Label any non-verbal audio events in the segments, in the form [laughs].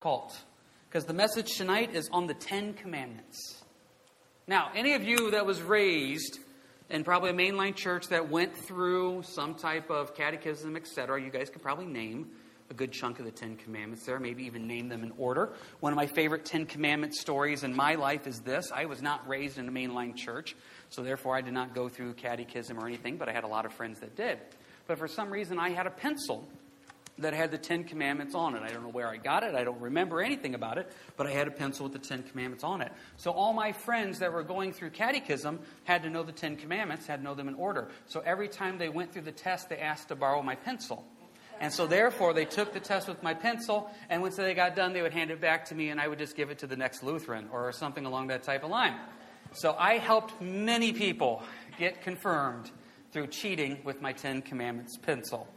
because the message tonight is on the Ten Commandments. Now, any of you that was raised in probably a mainline church that went through some type of catechism, etc., you guys could probably name a good chunk of the Ten Commandments there, maybe even name them in order. One of my favorite Ten Commandment stories in my life is this I was not raised in a mainline church, so therefore I did not go through catechism or anything, but I had a lot of friends that did. But for some reason, I had a pencil that had the Ten Commandments on it. I don't know where I got it. I don't remember anything about it, but I had a pencil with the Ten Commandments on it. So all my friends that were going through catechism had to know the Ten Commandments, had to know them in order. So every time they went through the test, they asked to borrow my pencil. And so therefore, they took the test with my pencil, and once they got done, they would hand it back to me, and I would just give it to the next Lutheran or something along that type of line. So I helped many people get confirmed through cheating with my Ten Commandments pencil.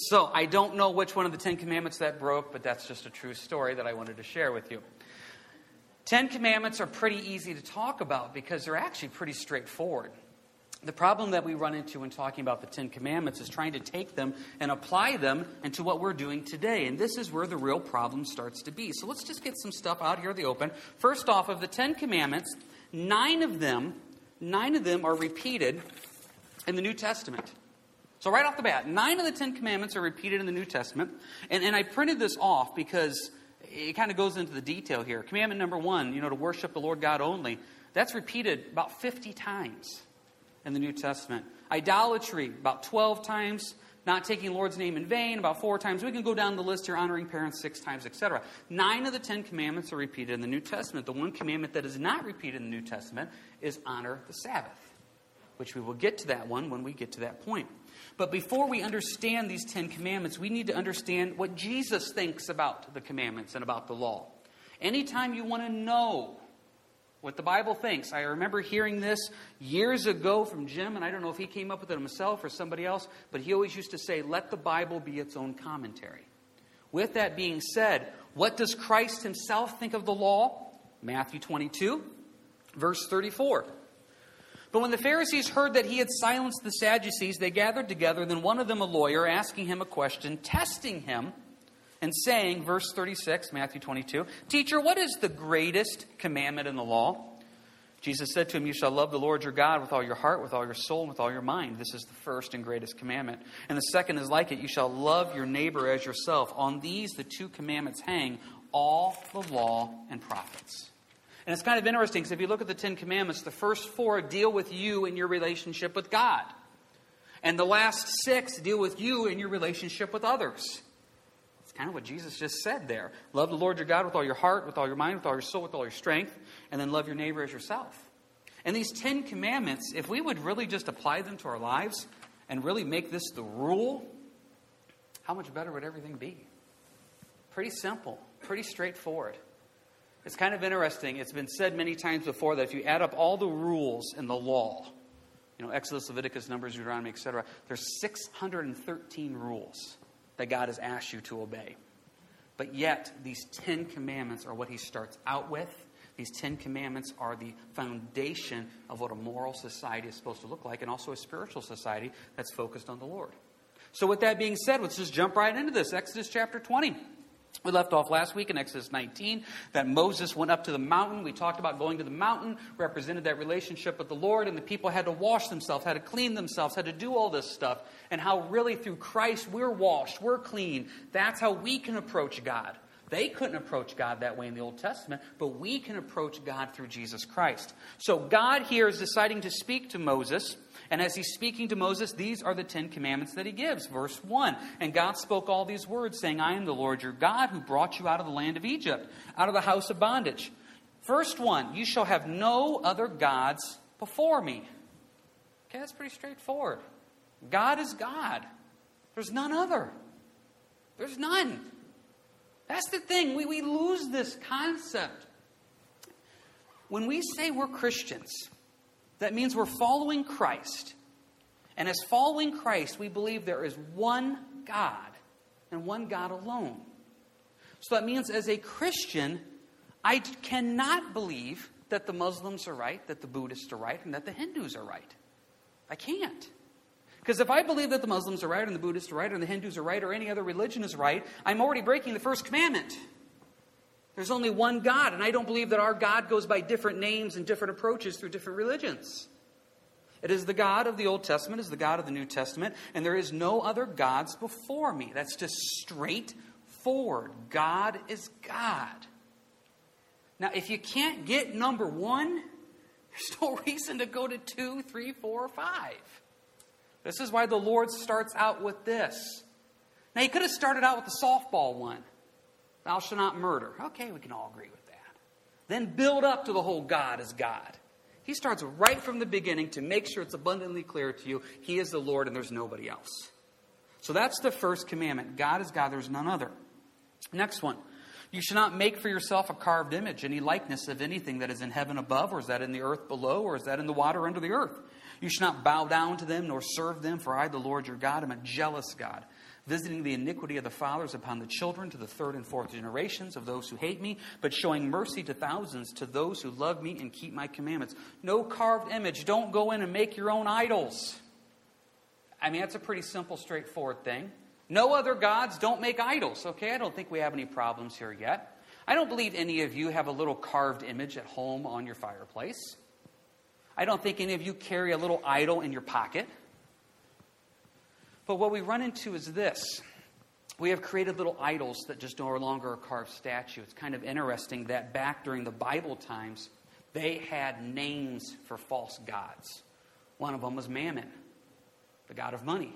So I don't know which one of the Ten Commandments that broke, but that's just a true story that I wanted to share with you. Ten Commandments are pretty easy to talk about because they're actually pretty straightforward. The problem that we run into when talking about the Ten Commandments is trying to take them and apply them into what we're doing today. And this is where the real problem starts to be. So let's just get some stuff out here in the open. First off, of the Ten Commandments, nine of them, nine of them are repeated in the New Testament. So, right off the bat, nine of the Ten Commandments are repeated in the New Testament. And, and I printed this off because it kind of goes into the detail here. Commandment number one, you know, to worship the Lord God only, that's repeated about 50 times in the New Testament. Idolatry, about 12 times. Not taking Lord's name in vain, about four times. We can go down the list here, honoring parents six times, etc. Nine of the Ten Commandments are repeated in the New Testament. The one commandment that is not repeated in the New Testament is honor the Sabbath, which we will get to that one when we get to that point. But before we understand these Ten Commandments, we need to understand what Jesus thinks about the commandments and about the law. Anytime you want to know what the Bible thinks, I remember hearing this years ago from Jim, and I don't know if he came up with it himself or somebody else, but he always used to say, let the Bible be its own commentary. With that being said, what does Christ himself think of the law? Matthew 22, verse 34. But when the Pharisees heard that he had silenced the Sadducees, they gathered together, then one of them, a lawyer, asking him a question, testing him, and saying, verse 36, Matthew 22, Teacher, what is the greatest commandment in the law? Jesus said to him, You shall love the Lord your God with all your heart, with all your soul, and with all your mind. This is the first and greatest commandment. And the second is like it You shall love your neighbor as yourself. On these the two commandments hang all the law and prophets. And it's kind of interesting because if you look at the Ten Commandments, the first four deal with you and your relationship with God. And the last six deal with you and your relationship with others. It's kind of what Jesus just said there. Love the Lord your God with all your heart, with all your mind, with all your soul, with all your strength, and then love your neighbor as yourself. And these Ten Commandments, if we would really just apply them to our lives and really make this the rule, how much better would everything be? Pretty simple, pretty straightforward. It's kind of interesting. It's been said many times before that if you add up all the rules in the law, you know, Exodus, Leviticus, Numbers, Deuteronomy, etc., there's 613 rules that God has asked you to obey. But yet, these Ten Commandments are what He starts out with. These Ten Commandments are the foundation of what a moral society is supposed to look like, and also a spiritual society that's focused on the Lord. So, with that being said, let's just jump right into this. Exodus chapter 20. We left off last week in Exodus 19 that Moses went up to the mountain. We talked about going to the mountain, represented that relationship with the Lord, and the people had to wash themselves, had to clean themselves, had to do all this stuff, and how really through Christ we're washed, we're clean. That's how we can approach God. They couldn't approach God that way in the Old Testament, but we can approach God through Jesus Christ. So God here is deciding to speak to Moses and as he's speaking to Moses, these are the Ten Commandments that he gives. Verse 1 And God spoke all these words, saying, I am the Lord your God who brought you out of the land of Egypt, out of the house of bondage. First one, you shall have no other gods before me. Okay, that's pretty straightforward. God is God, there's none other. There's none. That's the thing. We, we lose this concept. When we say we're Christians, that means we're following Christ. And as following Christ, we believe there is one God and one God alone. So that means as a Christian, I cannot believe that the Muslims are right, that the Buddhists are right, and that the Hindus are right. I can't. Because if I believe that the Muslims are right, and the Buddhists are right, and the Hindus are right, or any other religion is right, I'm already breaking the first commandment. There's only one God, and I don't believe that our God goes by different names and different approaches through different religions. It is the God of the Old Testament, is the God of the New Testament, and there is no other gods before me. That's just straightforward. God is God. Now, if you can't get number one, [laughs] there's no reason to go to two, three, four, or five. This is why the Lord starts out with this. Now, he could have started out with the softball one Thou shalt not murder. Okay, we can all agree with that. Then build up to the whole God is God. He starts right from the beginning to make sure it's abundantly clear to you He is the Lord and there's nobody else. So that's the first commandment God is God, there's none other. Next one. You shall not make for yourself a carved image, any likeness of anything that is in heaven above, or is that in the earth below, or is that in the water under the earth. You shall not bow down to them nor serve them, for I, the Lord your God, am a jealous God, visiting the iniquity of the fathers upon the children to the third and fourth generations of those who hate me, but showing mercy to thousands to those who love me and keep my commandments. No carved image. Don't go in and make your own idols. I mean, that's a pretty simple, straightforward thing. No other gods, don't make idols. Okay, I don't think we have any problems here yet. I don't believe any of you have a little carved image at home on your fireplace. I don't think any of you carry a little idol in your pocket. But what we run into is this we have created little idols that just no longer are carved statues. It's kind of interesting that back during the Bible times, they had names for false gods. One of them was Mammon, the god of money.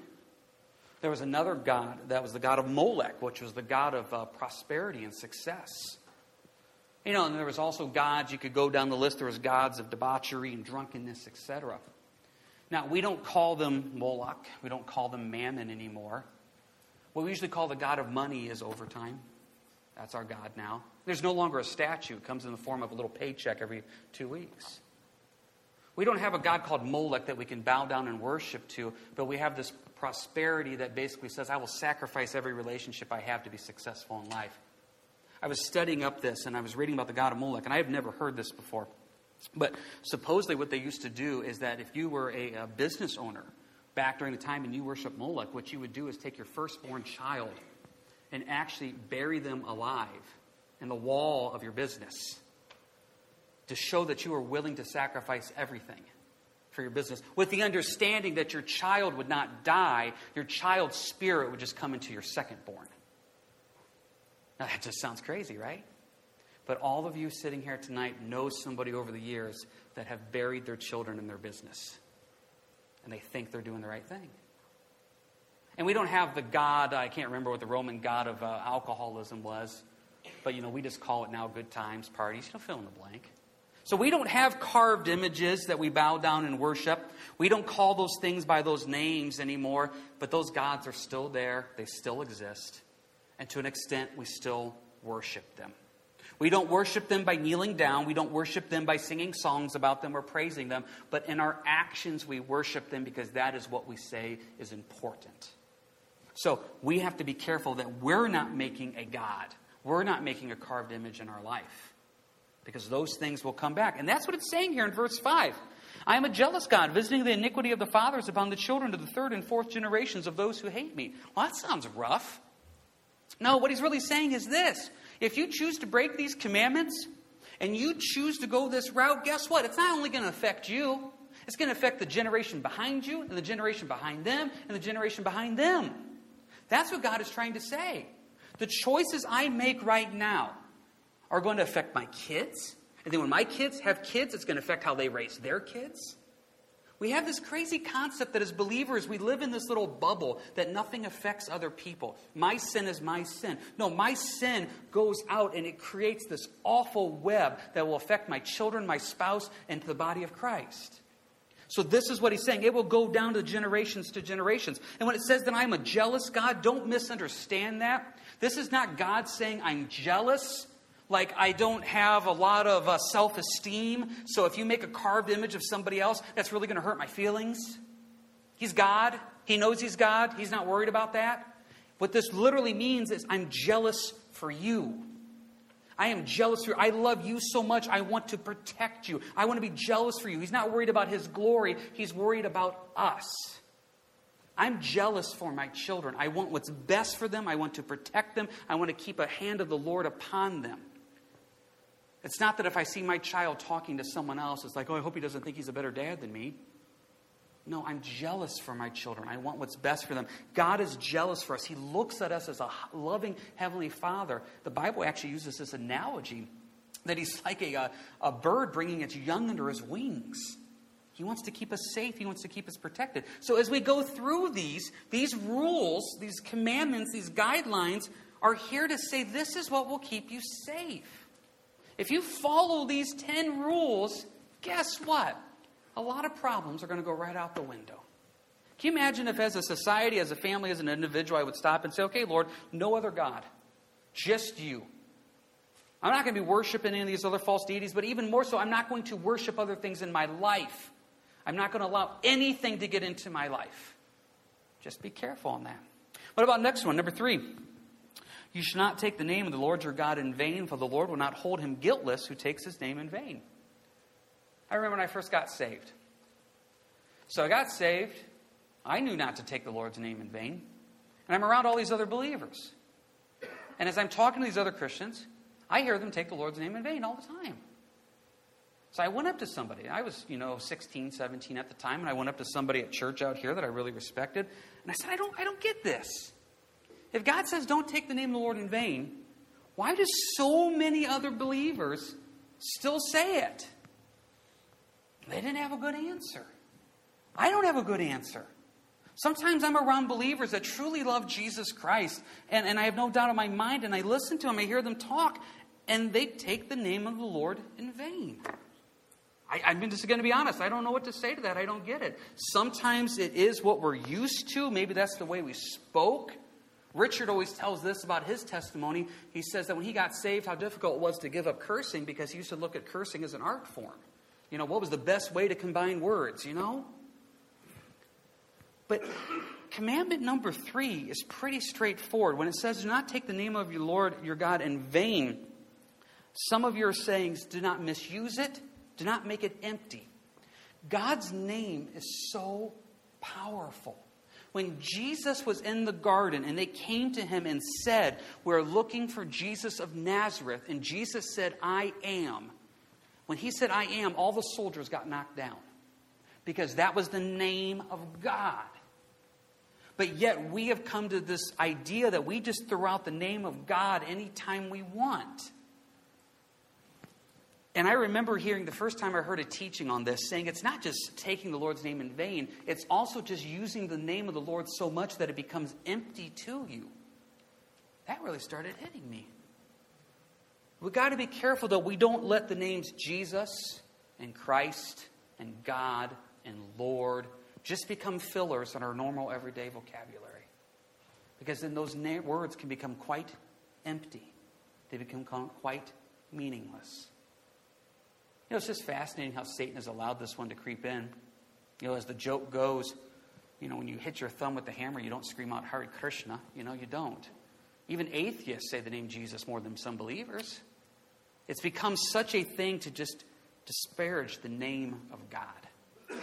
There was another god that was the god of Molech, which was the god of uh, prosperity and success. You know, and there was also gods, you could go down the list, there was gods of debauchery and drunkenness, etc. Now, we don't call them Moloch. We don't call them Mammon anymore. What we usually call the God of money is overtime. That's our God now. There's no longer a statue. It comes in the form of a little paycheck every two weeks. We don't have a God called Molech that we can bow down and worship to, but we have this prosperity that basically says, I will sacrifice every relationship I have to be successful in life. I was studying up this and I was reading about the God of Molech, and I have never heard this before. But supposedly, what they used to do is that if you were a, a business owner back during the time and you worship Moloch, what you would do is take your firstborn child and actually bury them alive in the wall of your business to show that you are willing to sacrifice everything for your business with the understanding that your child would not die, your child's spirit would just come into your secondborn. Now, that just sounds crazy, right? But all of you sitting here tonight know somebody over the years that have buried their children in their business. And they think they're doing the right thing. And we don't have the God, I can't remember what the Roman God of uh, alcoholism was, but you know, we just call it now good times, parties, you know, fill in the blank. So we don't have carved images that we bow down and worship. We don't call those things by those names anymore, but those gods are still there, they still exist. And to an extent, we still worship them. We don't worship them by kneeling down. We don't worship them by singing songs about them or praising them. But in our actions, we worship them because that is what we say is important. So we have to be careful that we're not making a God. We're not making a carved image in our life. Because those things will come back. And that's what it's saying here in verse 5. I am a jealous God, visiting the iniquity of the fathers upon the children to the third and fourth generations of those who hate me. Well, that sounds rough. No, what he's really saying is this if you choose to break these commandments and you choose to go this route, guess what? It's not only going to affect you, it's going to affect the generation behind you, and the generation behind them, and the generation behind them. That's what God is trying to say. The choices I make right now are going to affect my kids. And then when my kids have kids, it's going to affect how they raise their kids. We have this crazy concept that as believers, we live in this little bubble that nothing affects other people. My sin is my sin. No, my sin goes out and it creates this awful web that will affect my children, my spouse, and the body of Christ. So, this is what he's saying. It will go down to generations to generations. And when it says that I'm a jealous God, don't misunderstand that. This is not God saying I'm jealous like I don't have a lot of uh, self esteem. So if you make a carved image of somebody else, that's really going to hurt my feelings. He's God. He knows He's God. He's not worried about that. What this literally means is I'm jealous for you. I am jealous for you. I love you so much. I want to protect you. I want to be jealous for you. He's not worried about his glory, he's worried about us. I'm jealous for my children. I want what's best for them. I want to protect them. I want to keep a hand of the Lord upon them. It's not that if I see my child talking to someone else, it's like, oh, I hope he doesn't think he's a better dad than me. No, I'm jealous for my children. I want what's best for them. God is jealous for us. He looks at us as a loving Heavenly Father. The Bible actually uses this analogy that He's [laughs] like a, uh, a bird bringing its young under His wings. He wants to keep us safe. He wants to keep us protected. So as we go through these, these rules, these commandments, these guidelines are here to say this is what will keep you safe. If you follow these 10 rules, guess what? a lot of problems are going to go right out the window. Can you imagine if, as a society, as a family, as an individual, I would stop and say, okay, Lord, no other God, just you. I'm not going to be worshiping any of these other false deities, but even more so, I'm not going to worship other things in my life. I'm not going to allow anything to get into my life. Just be careful on that. What about next one? Number three. You should not take the name of the Lord your God in vain, for the Lord will not hold him guiltless who takes his name in vain. I remember when I first got saved. So I got saved. I knew not to take the Lord's name in vain. And I'm around all these other believers. And as I'm talking to these other Christians, I hear them take the Lord's name in vain all the time. So I went up to somebody. I was, you know, 16, 17 at the time, and I went up to somebody at church out here that I really respected. And I said, I don't, I don't get this. If God says don't take the name of the Lord in vain, why do so many other believers still say it? They didn't have a good answer. I don't have a good answer. Sometimes I'm around believers that truly love Jesus Christ, and, and I have no doubt in my mind, and I listen to them, I hear them talk, and they take the name of the Lord in vain. I, I'm just going to be honest. I don't know what to say to that. I don't get it. Sometimes it is what we're used to. Maybe that's the way we spoke. Richard always tells this about his testimony. He says that when he got saved, how difficult it was to give up cursing because he used to look at cursing as an art form. You know, what was the best way to combine words, you know? But commandment number three is pretty straightforward. When it says, Do not take the name of your Lord your God in vain, some of your sayings do not misuse it, do not make it empty. God's name is so powerful. When Jesus was in the garden and they came to him and said, We're looking for Jesus of Nazareth, and Jesus said, I am when he said, I am, all the soldiers got knocked down because that was the name of God. But yet we have come to this idea that we just throw out the name of God anytime we want. And I remember hearing the first time I heard a teaching on this saying it's not just taking the Lord's name in vain, it's also just using the name of the Lord so much that it becomes empty to you. That really started hitting me. We've got to be careful, though, we don't let the names Jesus and Christ and God and Lord just become fillers in our normal everyday vocabulary. Because then those na- words can become quite empty, they become quite meaningless. Know, it's just fascinating how Satan has allowed this one to creep in. You know, as the joke goes, you know, when you hit your thumb with the hammer, you don't scream out Hare Krishna. You know, you don't. Even atheists say the name Jesus more than some believers. It's become such a thing to just disparage the name of God.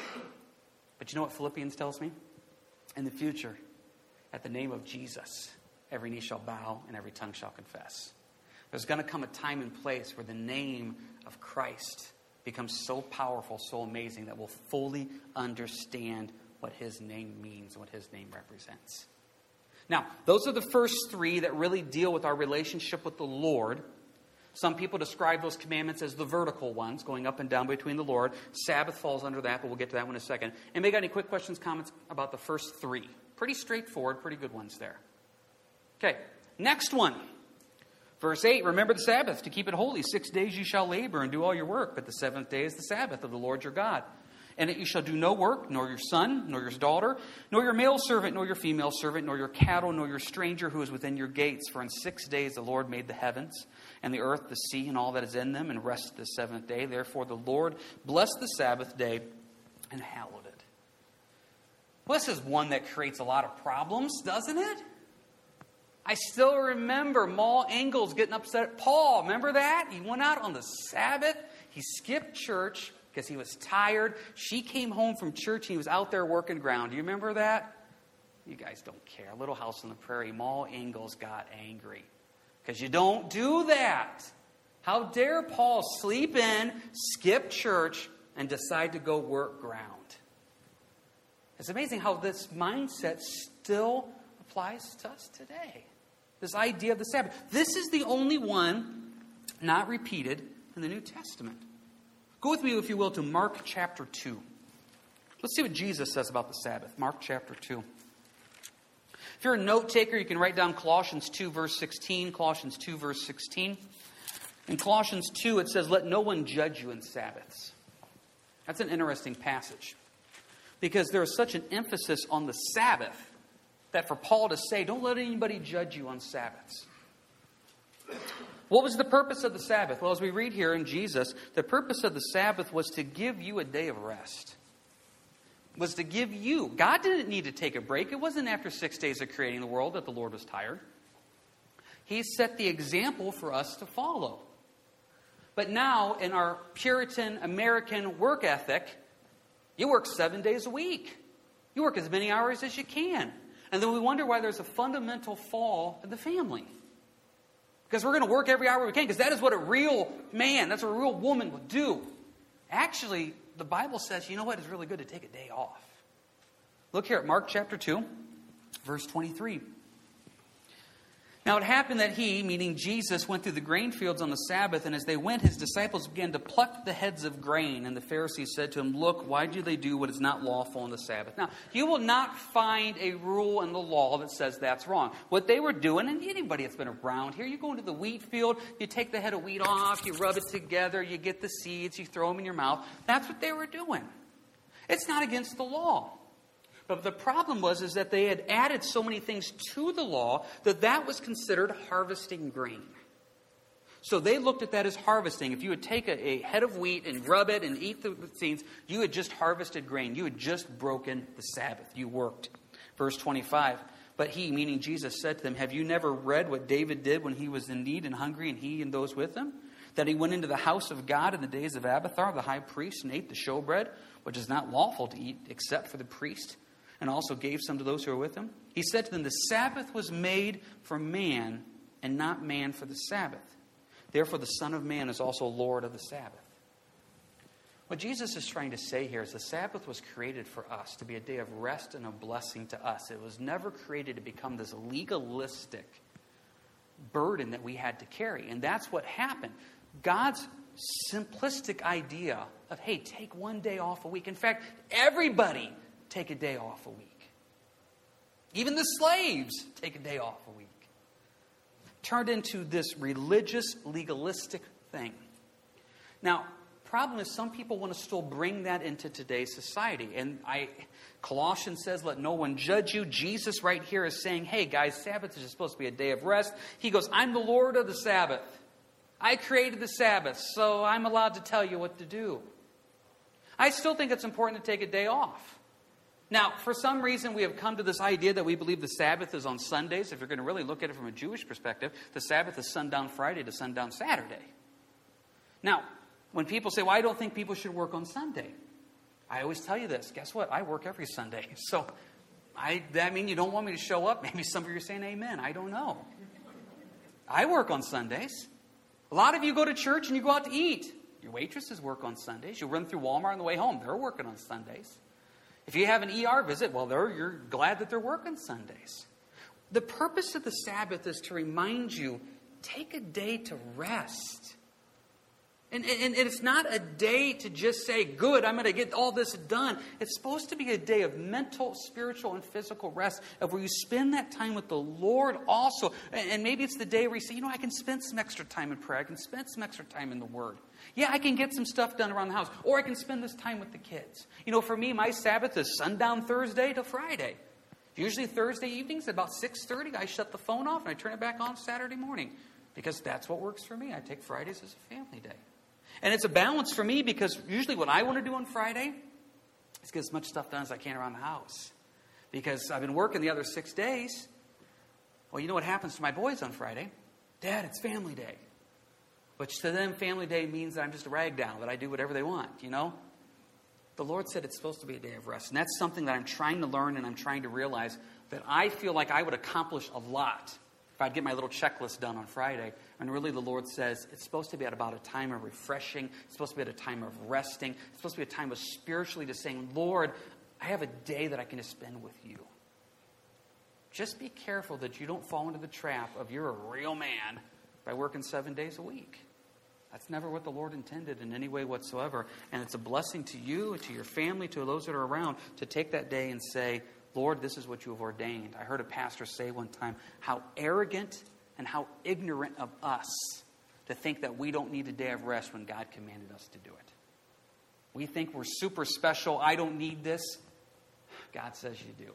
But you know what Philippians tells me? In the future, at the name of Jesus, every knee shall bow and every tongue shall confess. There's going to come a time and place where the name of Christ becomes so powerful, so amazing that we'll fully understand what his name means, what his name represents. Now, those are the first three that really deal with our relationship with the Lord. Some people describe those commandments as the vertical ones, going up and down between the Lord. Sabbath falls under that, but we'll get to that one in a second. May got any quick questions, comments about the first three? Pretty straightforward, pretty good ones there. Okay, next one. Verse 8 Remember the Sabbath to keep it holy. Six days you shall labor and do all your work, but the seventh day is the Sabbath of the Lord your God. And that you shall do no work, nor your son, nor your daughter, nor your male servant, nor your female servant, nor your cattle, nor your stranger who is within your gates. For in six days the Lord made the heavens and the earth, the sea, and all that is in them, and rested the seventh day. Therefore, the Lord blessed the Sabbath day and hallowed it. Well, this is one that creates a lot of problems, doesn't it? I still remember Ma Ingalls getting upset at Paul. Remember that? He went out on the Sabbath, he skipped church because he was tired. She came home from church he was out there working ground. Do you remember that? You guys don't care. Little House on the Prairie, Ma Ingalls got angry because you don't do that. How dare Paul sleep in, skip church, and decide to go work ground? It's amazing how this mindset still applies to us today. This idea of the Sabbath. This is the only one not repeated in the New Testament. Go with me, if you will, to Mark chapter 2. Let's see what Jesus says about the Sabbath. Mark chapter 2. If you're a note taker, you can write down Colossians 2, verse 16. Colossians 2, verse 16. In Colossians 2, it says, Let no one judge you in Sabbaths. That's an interesting passage because there is such an emphasis on the Sabbath that for Paul to say, Don't let anybody judge you on Sabbaths. What was the purpose of the Sabbath? Well, as we read here in Jesus, the purpose of the Sabbath was to give you a day of rest. Was to give you. God didn't need to take a break. It wasn't after six days of creating the world that the Lord was tired. He set the example for us to follow. But now, in our Puritan American work ethic, you work seven days a week. You work as many hours as you can. And then we wonder why there's a fundamental fall in the family. Because we're going to work every hour we can, because that is what a real man, that's what a real woman would do. Actually, the Bible says, you know what, it's really good to take a day off. Look here at Mark chapter 2, verse 23. Now it happened that he, meaning Jesus, went through the grain fields on the Sabbath, and as they went, his disciples began to pluck the heads of grain. And the Pharisees said to him, Look, why do they do what is not lawful on the Sabbath? Now, you will not find a rule in the law that says that's wrong. What they were doing, and anybody that's been around here, you go into the wheat field, you take the head of wheat off, you rub it together, you get the seeds, you throw them in your mouth. That's what they were doing. It's not against the law. But the problem was is that they had added so many things to the law that that was considered harvesting grain. So they looked at that as harvesting. If you would take a, a, head of wheat and rub it and eat the seeds, you had just harvested grain. You had just broken the Sabbath. You worked. Verse 25. But he, meaning Jesus, said to them, Have you never read what David did when he was in need and hungry, and he and those with him? That he went into the house of God in the days of Abiathar, the high priest, and ate the showbread, which is not lawful to eat except for the priest and also gave some to those who were with him? He said to them, The Sabbath was made for man, and not man for the Sabbath. Therefore, the Son of Man is also Lord of the Sabbath. What Jesus is trying to say here is the Sabbath was created for us to be a day of rest and a blessing to us. It was never created to become this legalistic burden that we had to carry. And that's what happened. God's simplistic idea of, hey, take one day off a week. In fact, everybody take a day off a week. Even the slaves take a day off a week. Turned into this religious, legalistic thing. Now, problem is some people want to still bring that into today's society. And I Colossians says, let no one judge you. Jesus right here is saying, hey guys, Sabbath is supposed to be a day of rest. He goes, I'm the Lord of the Sabbath. I created the Sabbath, so I'm allowed to tell you what to do. I still think it's important to take a day off. Now, for some reason, we have come to this idea that we believe the Sabbath is on Sundays. If you're going to really look at it from a Jewish perspective, the Sabbath is sundown Friday to sundown Saturday. Now, when people say, Well, I don't think people should work on Sunday, I always tell you this guess what? I work every Sunday. [laughs] So, I, that mean you don't want me to show up? [laughs] Maybe some of you are saying amen. I don't know. I work on Sundays. A lot of you go to church and you go out to eat. Your waitresses work on Sundays. You run through Walmart on the way home, they're working on Sundays. If you have an ER visit, well, you're glad that they're working Sundays. The purpose of the Sabbath is to remind you take a day to rest. And, and, and, it's not a day to just say, good, I'm going to get all this done. It's supposed to be a day of mental, spiritual, and physical rest, of where you spend that time with the Lord also. And, maybe it's the day where you say, you know, I can spend some extra time in prayer. I can spend some extra time in the Word. Yeah, I can get some stuff done around the house. Or I can spend this time with the kids. You know, for me, my Sabbath is sundown Thursday to Friday. Usually Thursday evenings at about 6.30, I shut the phone off and I turn it back on Saturday morning. Because that's what works for me. I take Fridays as a family day. And it's a balance for me because usually what I want to do on Friday is get as much stuff done as I can around the house. Because I've been working the other six days. Well, you know what happens to my boys on Friday? Dad, it's family day. Which to them, family day means that I'm just a rag down, that I do whatever they want, you know? The Lord said it's supposed to be a day of rest. And that's something that I'm trying to learn and I'm trying to realize that I feel like I would accomplish a lot if I'd get my little checklist done on Friday, and really the Lord says it's supposed to be at about a time of refreshing, it's supposed to be at a time of resting, it's supposed to be a time of spiritually just saying, Lord, I have a day that I can just spend with you. Just be careful that you don't fall into the trap of you're a real man by working seven days a week. That's never what the Lord intended in any way whatsoever. And it's a blessing to you, to your family, to those that are around to take that day and say, Lord, this is what you have ordained. I heard a pastor say one time how arrogant and how ignorant of us to think that we don't need a day of rest when God commanded us to do it. We think we're super special. I don't need this. God says you do.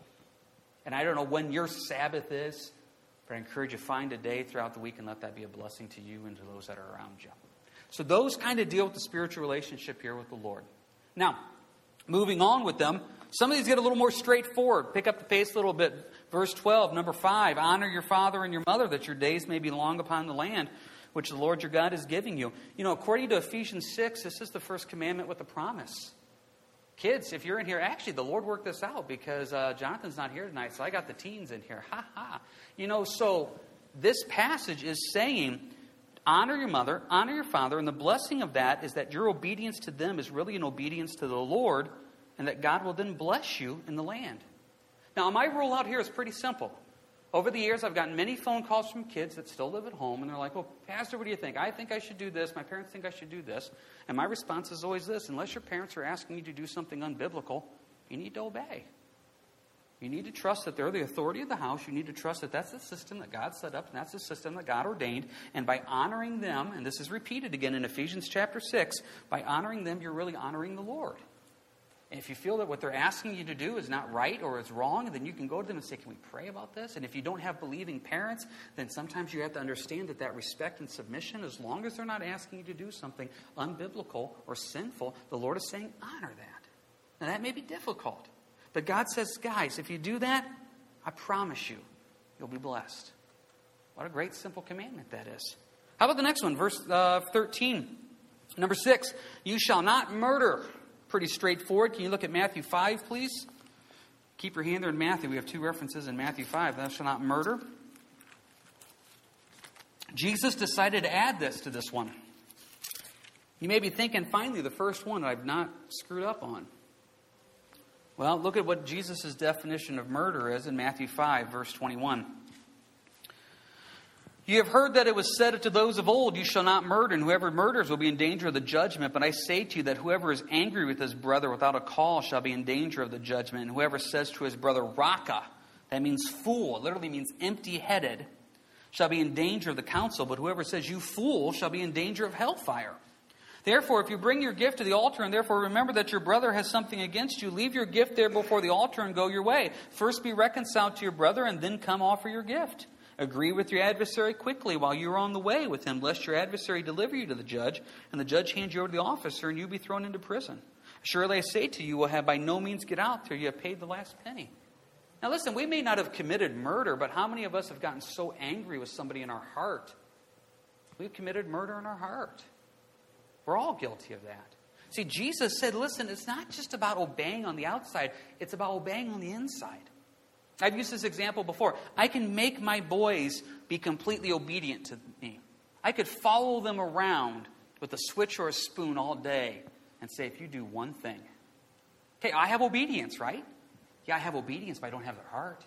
And I don't know when your Sabbath is, but I encourage you find a day throughout the week and let that be a blessing to you and to those that are around you. So those kind of deal with the spiritual relationship here with the Lord. Now, moving on with them, some of these get a little more straightforward. Pick up the pace a little bit. Verse 12, number 5 Honor your father and your mother, that your days may be long upon the land which the Lord your God is giving you. You know, according to Ephesians 6, this is the first commandment with a promise. Kids, if you're in here, actually, the Lord worked this out because uh, Jonathan's not here tonight, so I got the teens in here. Ha ha. You know, so this passage is saying, honor your mother, honor your father, and the blessing of that is that your obedience to them is really an obedience to the Lord and that God will then bless you in the land. Now, my rule out here is pretty simple. Over the years, I've gotten many phone calls from kids that still live at home, and they're like, Well, Pastor, what do you think? I think I should do this. My parents think I should do this. And my response is always this unless your parents are asking you to do something unbiblical, you need to obey. You need to trust that they're the authority of the house. You need to trust that that's the system that God set up and that's the system that God ordained. And by honoring them, and this is repeated again in Ephesians chapter 6, by honoring them, you're really honoring the Lord. And if you feel that what they're asking you to do is not right or is wrong, then you can go to them and say, Can we pray about this? And if you don't have believing parents, then sometimes you have to understand that that respect and submission, as long as they're not asking you to do something unbiblical or sinful, the Lord is saying, Honor that. Now, that may be difficult. But God says, Guys, if you do that, I promise you, you'll be blessed. What a great, simple commandment that is. How about the next one, verse uh, 13? Number six, you shall not murder pretty straightforward. Can you look at Matthew 5, please? Keep your hand there in Matthew. We have two references in Matthew 5. Thou shalt not murder. Jesus decided to add this to this one. You may be thinking, finally, the first one I've not screwed up on. Well, look at what Jesus' definition of murder is in Matthew 5, verse 21. You have heard that it was said to those of old, You shall not murder, and whoever murders will be in danger of the judgment. But I say to you that whoever is angry with his brother without a cause shall be in danger of the judgment. And whoever says to his brother, Raca, that means fool, literally means empty headed, shall be in danger of the council. But whoever says, You fool, shall be in danger of hellfire. Therefore, if you bring your gift to the altar and therefore remember that your brother has something against you, leave your gift there before the altar and go your way. First be reconciled to your brother and then come offer your gift. Agree with your adversary quickly while you are on the way with him, lest your adversary deliver you to the judge, and the judge hand you over to the officer, and you be thrown into prison. Surely I say to you, you will have by no means get out till you have paid the last penny. Now, listen, we may not have committed murder, but how many of us have gotten so angry with somebody in our heart? We've committed murder in our heart. We're all guilty of that. See, Jesus said, listen, it's not just about obeying on the outside, it's about obeying on the inside. I've used this example before. I can make my boys be completely obedient to me. I could follow them around with a switch or a spoon all day and say, if you do one thing. Okay, I have obedience, right? Yeah, I have obedience, but I don't have their heart.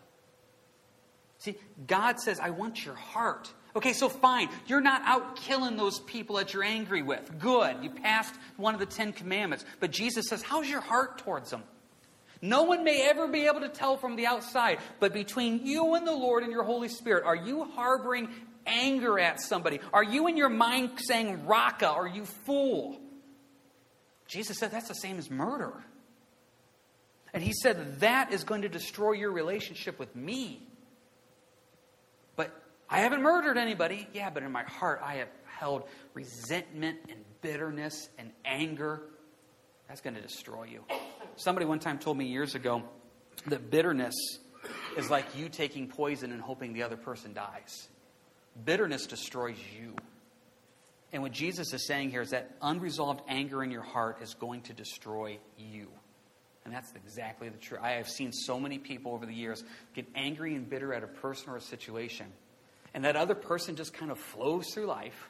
See, God says, I want your heart. Okay, so fine. You're not out killing those people that you're angry with. Good. You passed one of the Ten Commandments. But Jesus says, How's your heart towards them? No one may ever be able to tell from the outside, but between you and the Lord and your Holy Spirit, are you harboring anger at somebody? Are you in your mind saying, Raca, are you fool? Jesus said that's the same as murder. And he said that is going to destroy your relationship with me. But I haven't murdered anybody. Yeah, but in my heart, I have held resentment and bitterness and anger. That's going to destroy you. Somebody one time told me years ago that bitterness is like you taking poison and hoping the other person dies. Bitterness destroys you. And what Jesus is saying here is that unresolved anger in your heart is going to destroy you. And that's exactly the truth. I have seen so many people over the years get angry and bitter at a person or a situation. And that other person just kind of flows through life,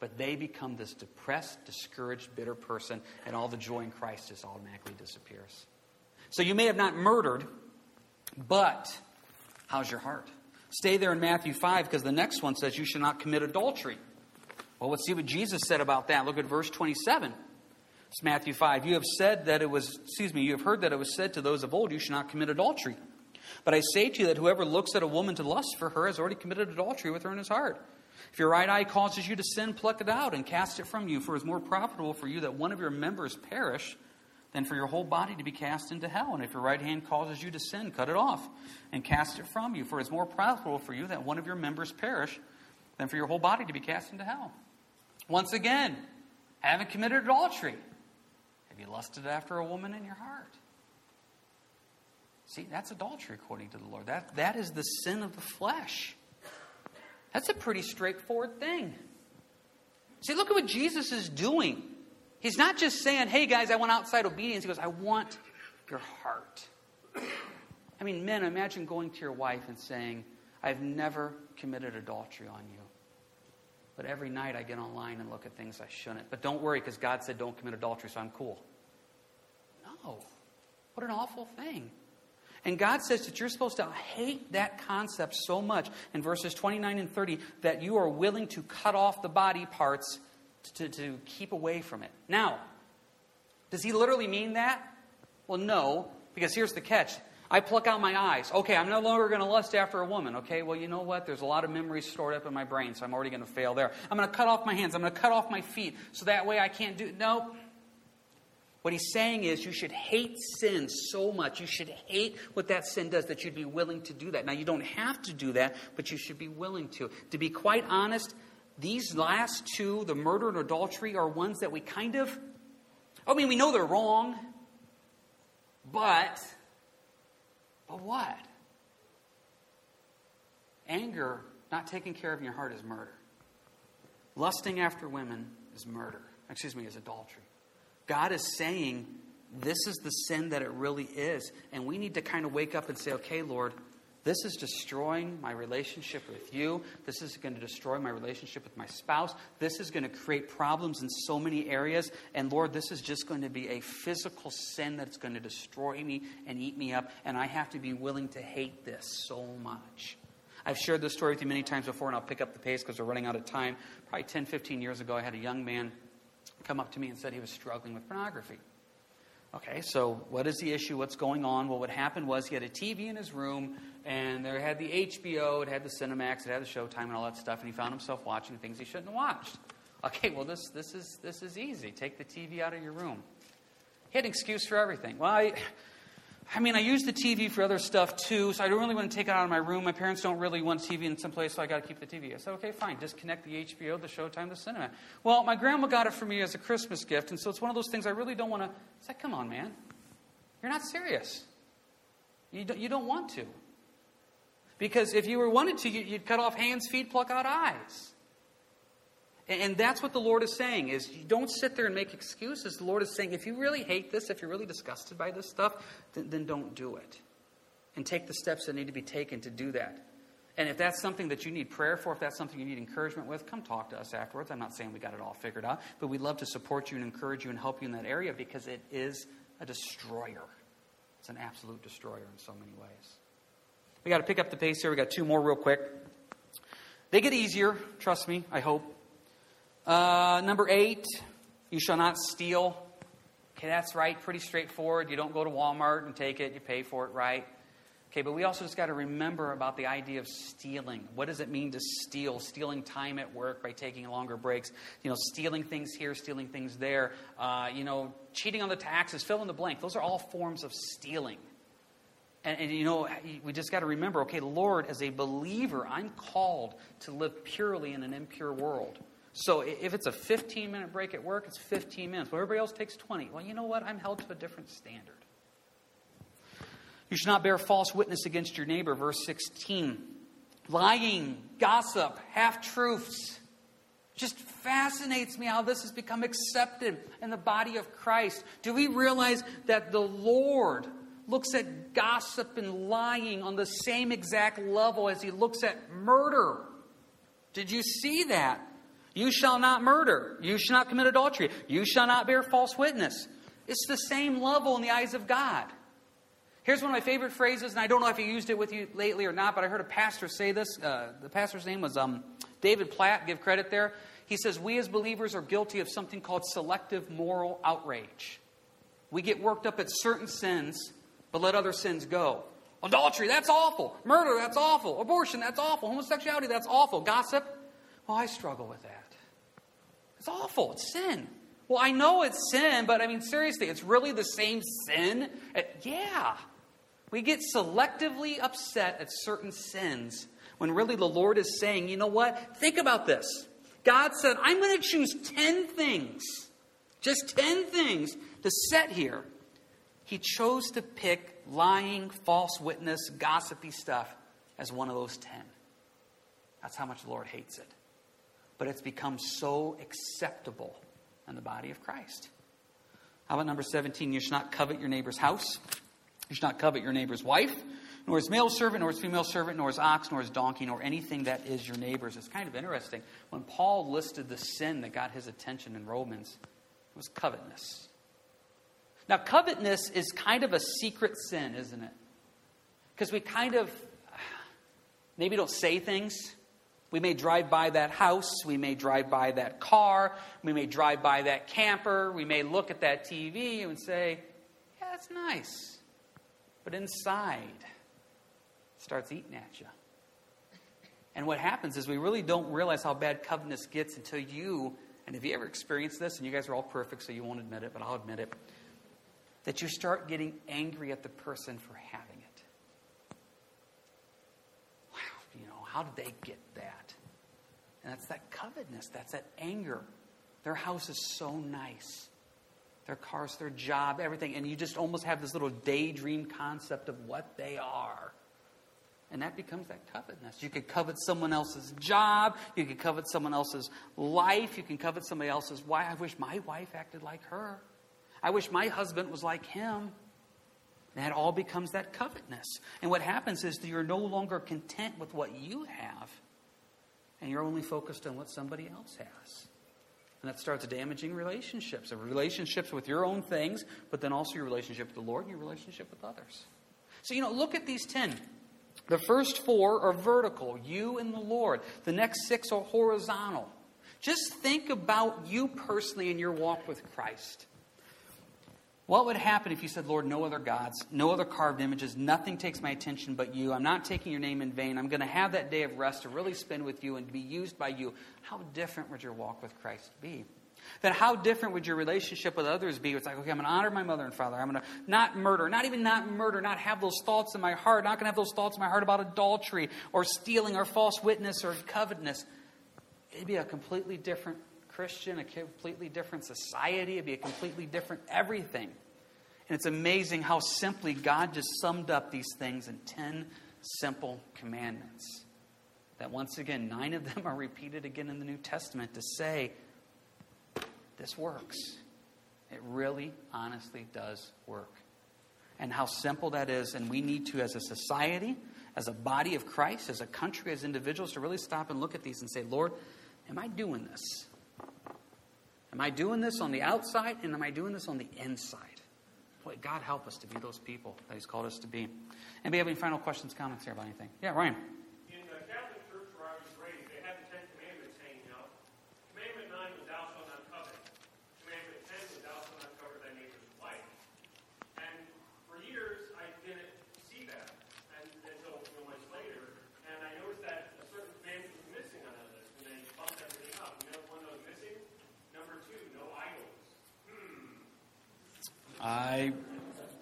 but they become this depressed, discouraged, bitter person, and all the joy in Christ just automatically disappears. So you may have not murdered, but how's your heart? Stay there in Matthew 5 because the next one says you should not commit adultery. Well, let's see what Jesus said about that. Look at verse 27. It's Matthew 5. You have said that it was, excuse me, you have heard that it was said to those of old, you should not commit adultery. But I say to you that whoever looks at a woman to lust for her has already committed adultery with her in his heart. If your right eye causes you to sin, pluck it out and cast it from you, for it is more profitable for you that one of your members perish than for your whole body to be cast into hell. And if your right hand causes you to sin, cut it off and cast it from you, for it is more profitable for you that one of your members perish than for your whole body to be cast into hell. Once again, haven't committed adultery. Have you lusted after a woman in your heart? See, that's adultery according to the Lord. That, that is the sin of the flesh. That's a pretty straightforward thing. See, look at what Jesus is doing. He's not just saying, hey guys, I want outside obedience. He goes, I want your heart. I mean, men, imagine going to your wife and saying, I've never committed adultery on you. But every night I get online and look at things I shouldn't. But don't worry, because God said don't commit adultery, so I'm cool. No. What an awful thing. And God says that you're supposed to hate that concept so much in verses 29 and 30 that you are willing to cut off the body parts to, to keep away from it. Now, does he literally mean that? Well, no, because here's the catch. I pluck out my eyes. Okay, I'm no longer going to lust after a woman. Okay, well, you know what? There's a lot of memories stored up in my brain, so I'm already going to fail there. I'm going to cut off my hands. I'm going to cut off my feet, so that way I can't do. No, what he's saying is you should hate sin so much. You should hate what that sin does that you'd be willing to do that. Now, you don't have to do that, but you should be willing to. To be quite honest, these last two, the murder and adultery, are ones that we kind of, I mean, we know they're wrong, but, but what? Anger, not taking care of your heart, is murder. Lusting after women is murder. Excuse me, is adultery. God is saying this is the sin that it really is. And we need to kind of wake up and say, okay, Lord, this is destroying my relationship with you. This is going to destroy my relationship with my spouse. This is going to create problems in so many areas. And Lord, this is just going to be a physical sin that's going to destroy me and eat me up. And I have to be willing to hate this so much. I've shared this story with you many times before, and I'll pick up the pace because we're running out of time. Probably 10, 15 years ago, I had a young man come up to me and said he was struggling with pornography. Okay, so what is the issue? What's going on? Well, what happened was he had a TV in his room, and there had the HBO, it had the Cinemax, it had the Showtime, and all that stuff, and he found himself watching things he shouldn't have watched. Okay, well, this, this, is, this is easy. Take the TV out of your room. He had an excuse for everything. Well, I, I mean, I use the TV for other stuff too, so I don't really want to take it out of my room. My parents don't really want TV in some place, so I got to keep the TV. I said, okay, fine, disconnect the HBO, the Showtime, the cinema. Well, my grandma got it for me as a Christmas gift, and so it's one of those things I really don't want to. I said, come on, man, you're not serious. You don't, you don't want to, because if you were wanted to, you'd cut off hands, feet, pluck out eyes. And that's what the Lord is saying is you don't sit there and make excuses. The Lord is saying if you really hate this, if you're really disgusted by this stuff, then, then don't do it. And take the steps that need to be taken to do that. And if that's something that you need prayer for, if that's something you need encouragement with, come talk to us afterwards. I'm not saying we got it all figured out, but we'd love to support you and encourage you and help you in that area because it is a destroyer. It's an absolute destroyer in so many ways. We got to pick up the pace here. We got two more real quick. They get easier, trust me, I hope. Uh, number eight, you shall not steal. Okay, that's right, pretty straightforward. You don't go to Walmart and take it, you pay for it, right? Okay, but we also just got to remember about the idea of stealing. What does it mean to steal? Stealing time at work by taking longer breaks. You know, stealing things here, stealing things there. Uh, you know, cheating on the taxes, fill in the blank. Those are all forms of stealing. And, and you know, we just got to remember okay, Lord, as a believer, I'm called to live purely in an impure world. So if it's a 15 minute break at work, it's 15 minutes. Well, everybody else takes 20. Well, you know what? I'm held to a different standard. You should not bear false witness against your neighbor, verse 16. Lying, gossip, half truths. Just fascinates me how this has become accepted in the body of Christ. Do we realize that the Lord looks at gossip and lying on the same exact level as he looks at murder? Did you see that? You shall not murder. You shall not commit adultery. You shall not bear false witness. It's the same level in the eyes of God. Here's one of my favorite phrases, and I don't know if you used it with you lately or not, but I heard a pastor say this. Uh, the pastor's name was um, David Platt. Give credit there. He says, We as believers are guilty of something called selective moral outrage. We get worked up at certain sins, but let other sins go. Adultery, that's awful. Murder, that's awful. Abortion, that's awful. Homosexuality, that's awful. Gossip, well, I struggle with that. It's awful. It's sin. Well, I know it's sin, but I mean, seriously, it's really the same sin? Uh, yeah. We get selectively upset at certain sins when really the Lord is saying, you know what? Think about this. God said, I'm going to choose 10 things, just 10 things to set here. He chose to pick lying, false witness, gossipy stuff as one of those 10. That's how much the Lord hates it. But it's become so acceptable in the body of Christ. How about number 17? You should not covet your neighbor's house. You should not covet your neighbor's wife, nor his male servant, nor his female servant, nor his ox, nor his donkey, nor anything that is your neighbor's. It's kind of interesting. When Paul listed the sin that got his attention in Romans, it was covetousness. Now, covetousness is kind of a secret sin, isn't it? Because we kind of maybe don't say things. We may drive by that house. We may drive by that car. We may drive by that camper. We may look at that TV and say, yeah, that's nice but inside it starts eating at you. And what happens is we really don't realize how bad covetousness gets until you, and have you ever experienced this? And you guys are all perfect, so you won't admit it, but I'll admit it. That you start getting angry at the person for having it. Wow, you know, how did they get that? And that's that covetousness, that's that anger. Their house is so nice their cars, their job, everything. And you just almost have this little daydream concept of what they are. And that becomes that covetousness. You could covet someone else's job. You could covet someone else's life. You can covet somebody else's wife. I wish my wife acted like her. I wish my husband was like him. That all becomes that covetousness. And what happens is that you're no longer content with what you have, and you're only focused on what somebody else has. And that starts damaging relationships, relationships with your own things, but then also your relationship with the Lord and your relationship with others. So, you know, look at these 10. The first four are vertical, you and the Lord. The next six are horizontal. Just think about you personally in your walk with Christ. What would happen if you said, Lord, no other gods, no other carved images, nothing takes my attention but you? I'm not taking your name in vain. I'm going to have that day of rest to really spend with you and to be used by you. How different would your walk with Christ be? Then how different would your relationship with others be? It's like, okay, I'm going to honor my mother and father. I'm going to not murder, not even not murder, not have those thoughts in my heart, not going to have those thoughts in my heart about adultery or stealing or false witness or covetousness. It'd be a completely different Christian, a completely different society, it'd be a completely different everything. And it's amazing how simply God just summed up these things in 10 simple commandments. That once again, nine of them [laughs] are repeated again in the New Testament to say, this works. It really, honestly does work. And how simple that is. And we need to, as a society, as a body of Christ, as a country, as individuals, to really stop and look at these and say, Lord, am I doing this? Am I doing this on the outside and am I doing this on the inside? Boy, God help us to be those people that He's called us to be. Anybody have any final questions, comments here about anything? Yeah, Ryan.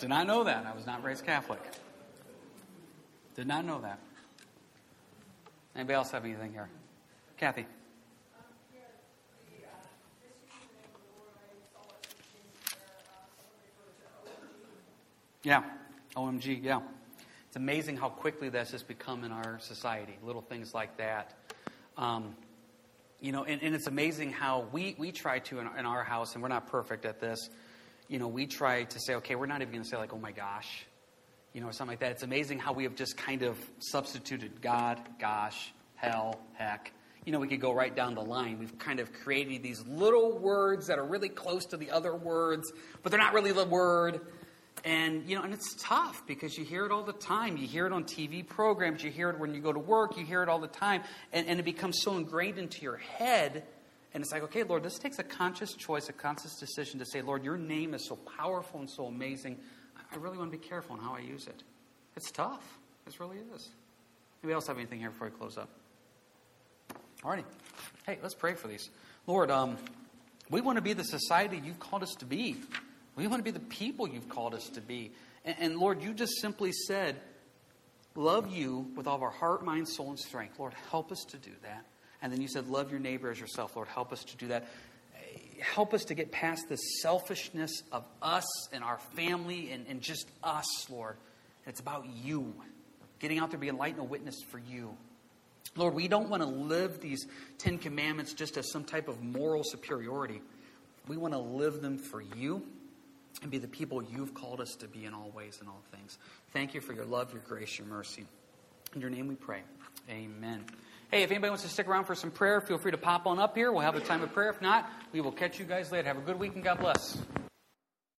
Did not know that. I was not raised Catholic. Did not know that. Anybody else have anything here? Kathy. Yeah, OMG, yeah. It's amazing how quickly that's just become in our society, little things like that. Um, you know, and, and, it's amazing how we, we try to in, in our house, and we're not perfect at this, you know, we try to say, okay, we're not even going to say, like, oh my gosh, you know, or something like that. It's amazing how we have just kind of substituted God, gosh, hell, heck, you know, we could go right down the line. We've kind of created these little words that are really close to the other words, but they're not really the word. And, you know, and it's tough because you hear it all the time. You hear it on TV programs, you hear it when you go to work, you hear it all the time, and, and it becomes so ingrained into your head. And it's like, okay, Lord, this takes a conscious choice, a conscious decision to say, Lord, your name is so powerful and so amazing. I really want to be careful in how I use it. It's tough. It really is. Anybody else have anything here before we close up? Alrighty. Hey, let's pray for these. Lord, um, we want to be the society you've called us to be. We want to be the people you've called us to be. And, and Lord, you just simply said, love you with all of our heart, mind, soul, and strength. Lord, help us to do that. And then you said, love your neighbor as yourself. Lord, help us to do that. Help us to get past the selfishness of us and our family and, and just us, Lord. It's about you. Getting out there, being light and a witness for you. Lord, we don't want to live these Ten Commandments just as some type of moral superiority. We want to live them for you and be the people you've called us to be in all ways and all things. Thank you for your love, your grace, your mercy. In your name we pray. Amen. Hey, if anybody wants to stick around for some prayer, feel free to pop on up here. We'll have a time of prayer. If not, we will catch you guys later. Have a good week and God bless.